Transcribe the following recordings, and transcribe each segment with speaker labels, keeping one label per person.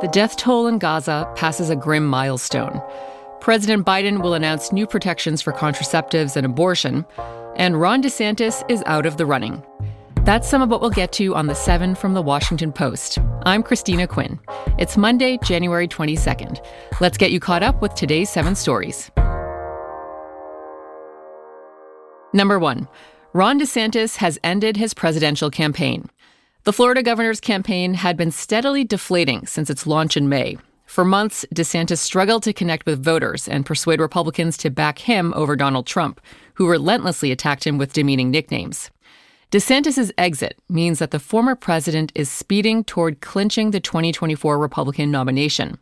Speaker 1: The death toll in Gaza passes a grim milestone. President Biden will announce new protections for contraceptives and abortion, and Ron DeSantis is out of the running. That's some of what we'll get to on the 7 from the Washington Post. I'm Christina Quinn. It's Monday, January 22nd. Let's get you caught up with today's seven stories. Number one, Ron DeSantis has ended his presidential campaign. The Florida governor's campaign had been steadily deflating since its launch in May. For months, DeSantis struggled to connect with voters and persuade Republicans to back him over Donald Trump, who relentlessly attacked him with demeaning nicknames. DeSantis' exit means that the former president is speeding toward clinching the 2024 Republican nomination.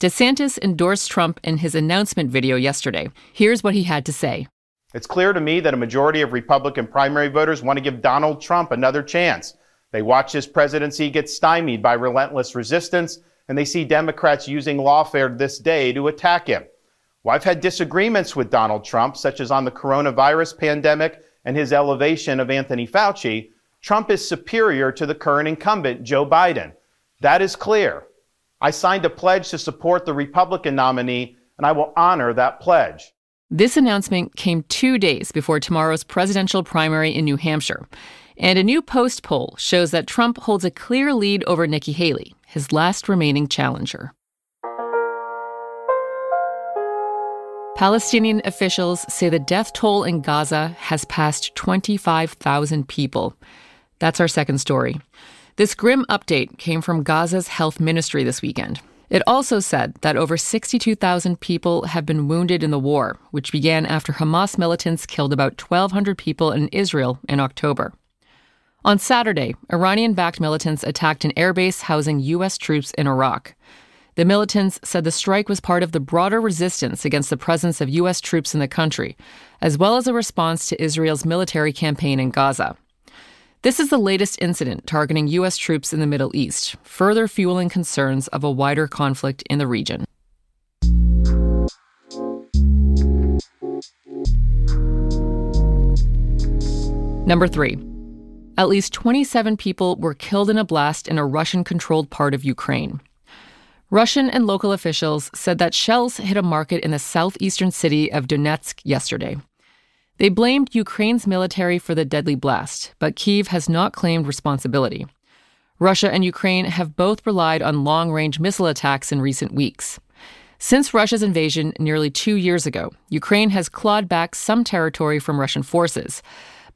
Speaker 1: DeSantis endorsed Trump in his announcement video yesterday. Here's what he had to say.
Speaker 2: It's clear to me that a majority of Republican primary voters want to give Donald Trump another chance. They watch his presidency get stymied by relentless resistance, and they see Democrats using lawfare this day to attack him. Well, I've had disagreements with Donald Trump, such as on the coronavirus pandemic and his elevation of Anthony Fauci, Trump is superior to the current incumbent, Joe Biden. That is clear. I signed a pledge to support the Republican nominee, and I will honor that pledge.
Speaker 1: This announcement came two days before tomorrow's presidential primary in New Hampshire. And a new Post poll shows that Trump holds a clear lead over Nikki Haley, his last remaining challenger. Palestinian officials say the death toll in Gaza has passed 25,000 people. That's our second story. This grim update came from Gaza's health ministry this weekend. It also said that over 62,000 people have been wounded in the war, which began after Hamas militants killed about 1,200 people in Israel in October. On Saturday, Iranian backed militants attacked an airbase housing U.S. troops in Iraq. The militants said the strike was part of the broader resistance against the presence of U.S. troops in the country, as well as a response to Israel's military campaign in Gaza. This is the latest incident targeting U.S. troops in the Middle East, further fueling concerns of a wider conflict in the region. Number three. At least 27 people were killed in a blast in a Russian controlled part of Ukraine. Russian and local officials said that shells hit a market in the southeastern city of Donetsk yesterday. They blamed Ukraine's military for the deadly blast, but Kiev has not claimed responsibility. Russia and Ukraine have both relied on long range missile attacks in recent weeks. Since Russia's invasion nearly two years ago, Ukraine has clawed back some territory from Russian forces.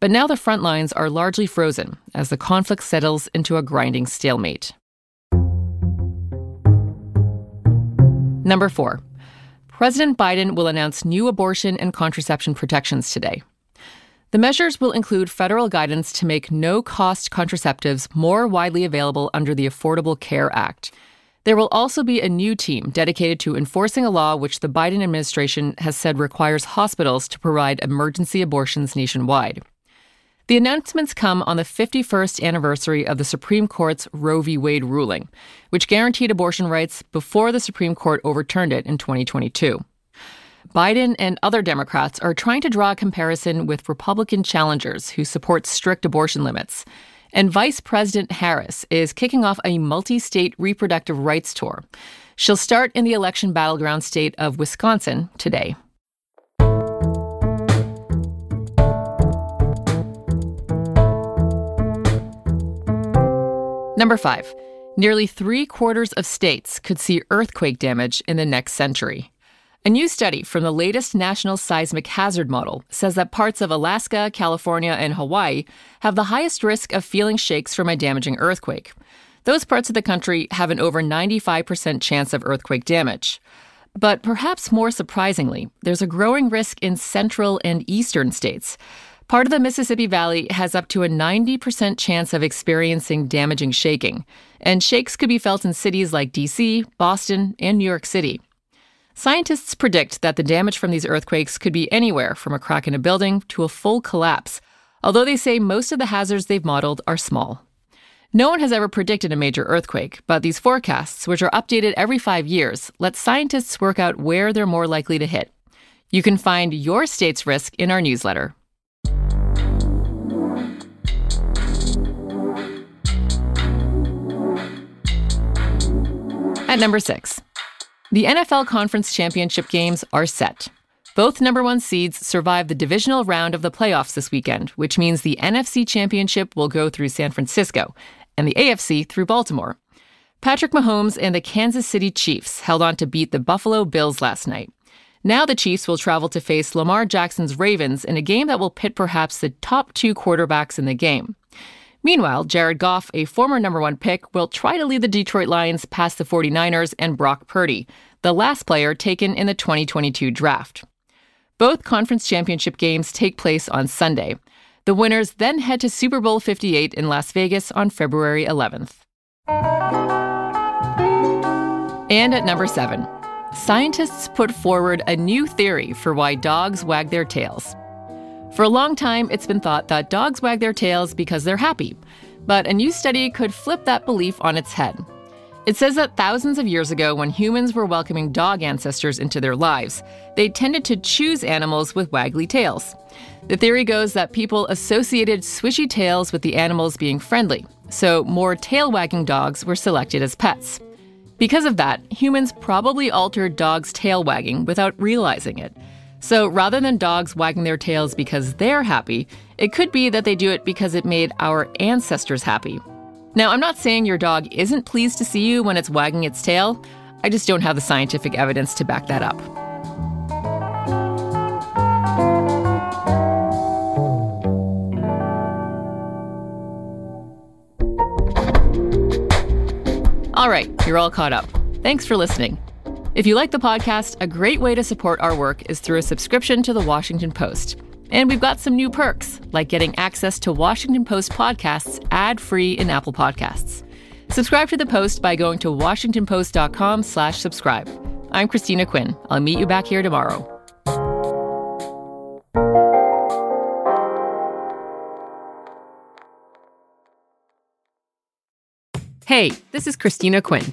Speaker 1: But now the front lines are largely frozen as the conflict settles into a grinding stalemate. Number four, President Biden will announce new abortion and contraception protections today. The measures will include federal guidance to make no cost contraceptives more widely available under the Affordable Care Act. There will also be a new team dedicated to enforcing a law which the Biden administration has said requires hospitals to provide emergency abortions nationwide. The announcements come on the 51st anniversary of the Supreme Court's Roe v. Wade ruling, which guaranteed abortion rights before the Supreme Court overturned it in 2022. Biden and other Democrats are trying to draw a comparison with Republican challengers who support strict abortion limits. And Vice President Harris is kicking off a multi state reproductive rights tour. She'll start in the election battleground state of Wisconsin today. Number five, nearly three quarters of states could see earthquake damage in the next century. A new study from the latest National Seismic Hazard Model says that parts of Alaska, California, and Hawaii have the highest risk of feeling shakes from a damaging earthquake. Those parts of the country have an over 95% chance of earthquake damage. But perhaps more surprisingly, there's a growing risk in central and eastern states. Part of the Mississippi Valley has up to a 90% chance of experiencing damaging shaking, and shakes could be felt in cities like DC, Boston, and New York City. Scientists predict that the damage from these earthquakes could be anywhere from a crack in a building to a full collapse, although they say most of the hazards they've modeled are small. No one has ever predicted a major earthquake, but these forecasts, which are updated every five years, let scientists work out where they're more likely to hit. You can find your state's risk in our newsletter. At number six, the NFL Conference Championship games are set. Both number one seeds survive the divisional round of the playoffs this weekend, which means the NFC Championship will go through San Francisco and the AFC through Baltimore. Patrick Mahomes and the Kansas City Chiefs held on to beat the Buffalo Bills last night. Now the Chiefs will travel to face Lamar Jackson's Ravens in a game that will pit perhaps the top two quarterbacks in the game. Meanwhile, Jared Goff, a former number one pick, will try to lead the Detroit Lions past the 49ers and Brock Purdy, the last player taken in the 2022 draft. Both conference championship games take place on Sunday. The winners then head to Super Bowl 58 in Las Vegas on February 11th. And at number seven, scientists put forward a new theory for why dogs wag their tails. For a long time, it's been thought that dogs wag their tails because they're happy, but a new study could flip that belief on its head. It says that thousands of years ago, when humans were welcoming dog ancestors into their lives, they tended to choose animals with waggly tails. The theory goes that people associated swishy tails with the animals being friendly, so more tail wagging dogs were selected as pets. Because of that, humans probably altered dogs' tail wagging without realizing it. So rather than dogs wagging their tails because they're happy, it could be that they do it because it made our ancestors happy. Now, I'm not saying your dog isn't pleased to see you when it's wagging its tail. I just don't have the scientific evidence to back that up. All right, you're all caught up. Thanks for listening. If you like the podcast, a great way to support our work is through a subscription to the Washington Post. And we've got some new perks, like getting access to Washington Post podcasts ad-free in Apple Podcasts. Subscribe to the Post by going to washingtonpost.com slash subscribe. I'm Christina Quinn. I'll meet you back here tomorrow. Hey, this is Christina Quinn.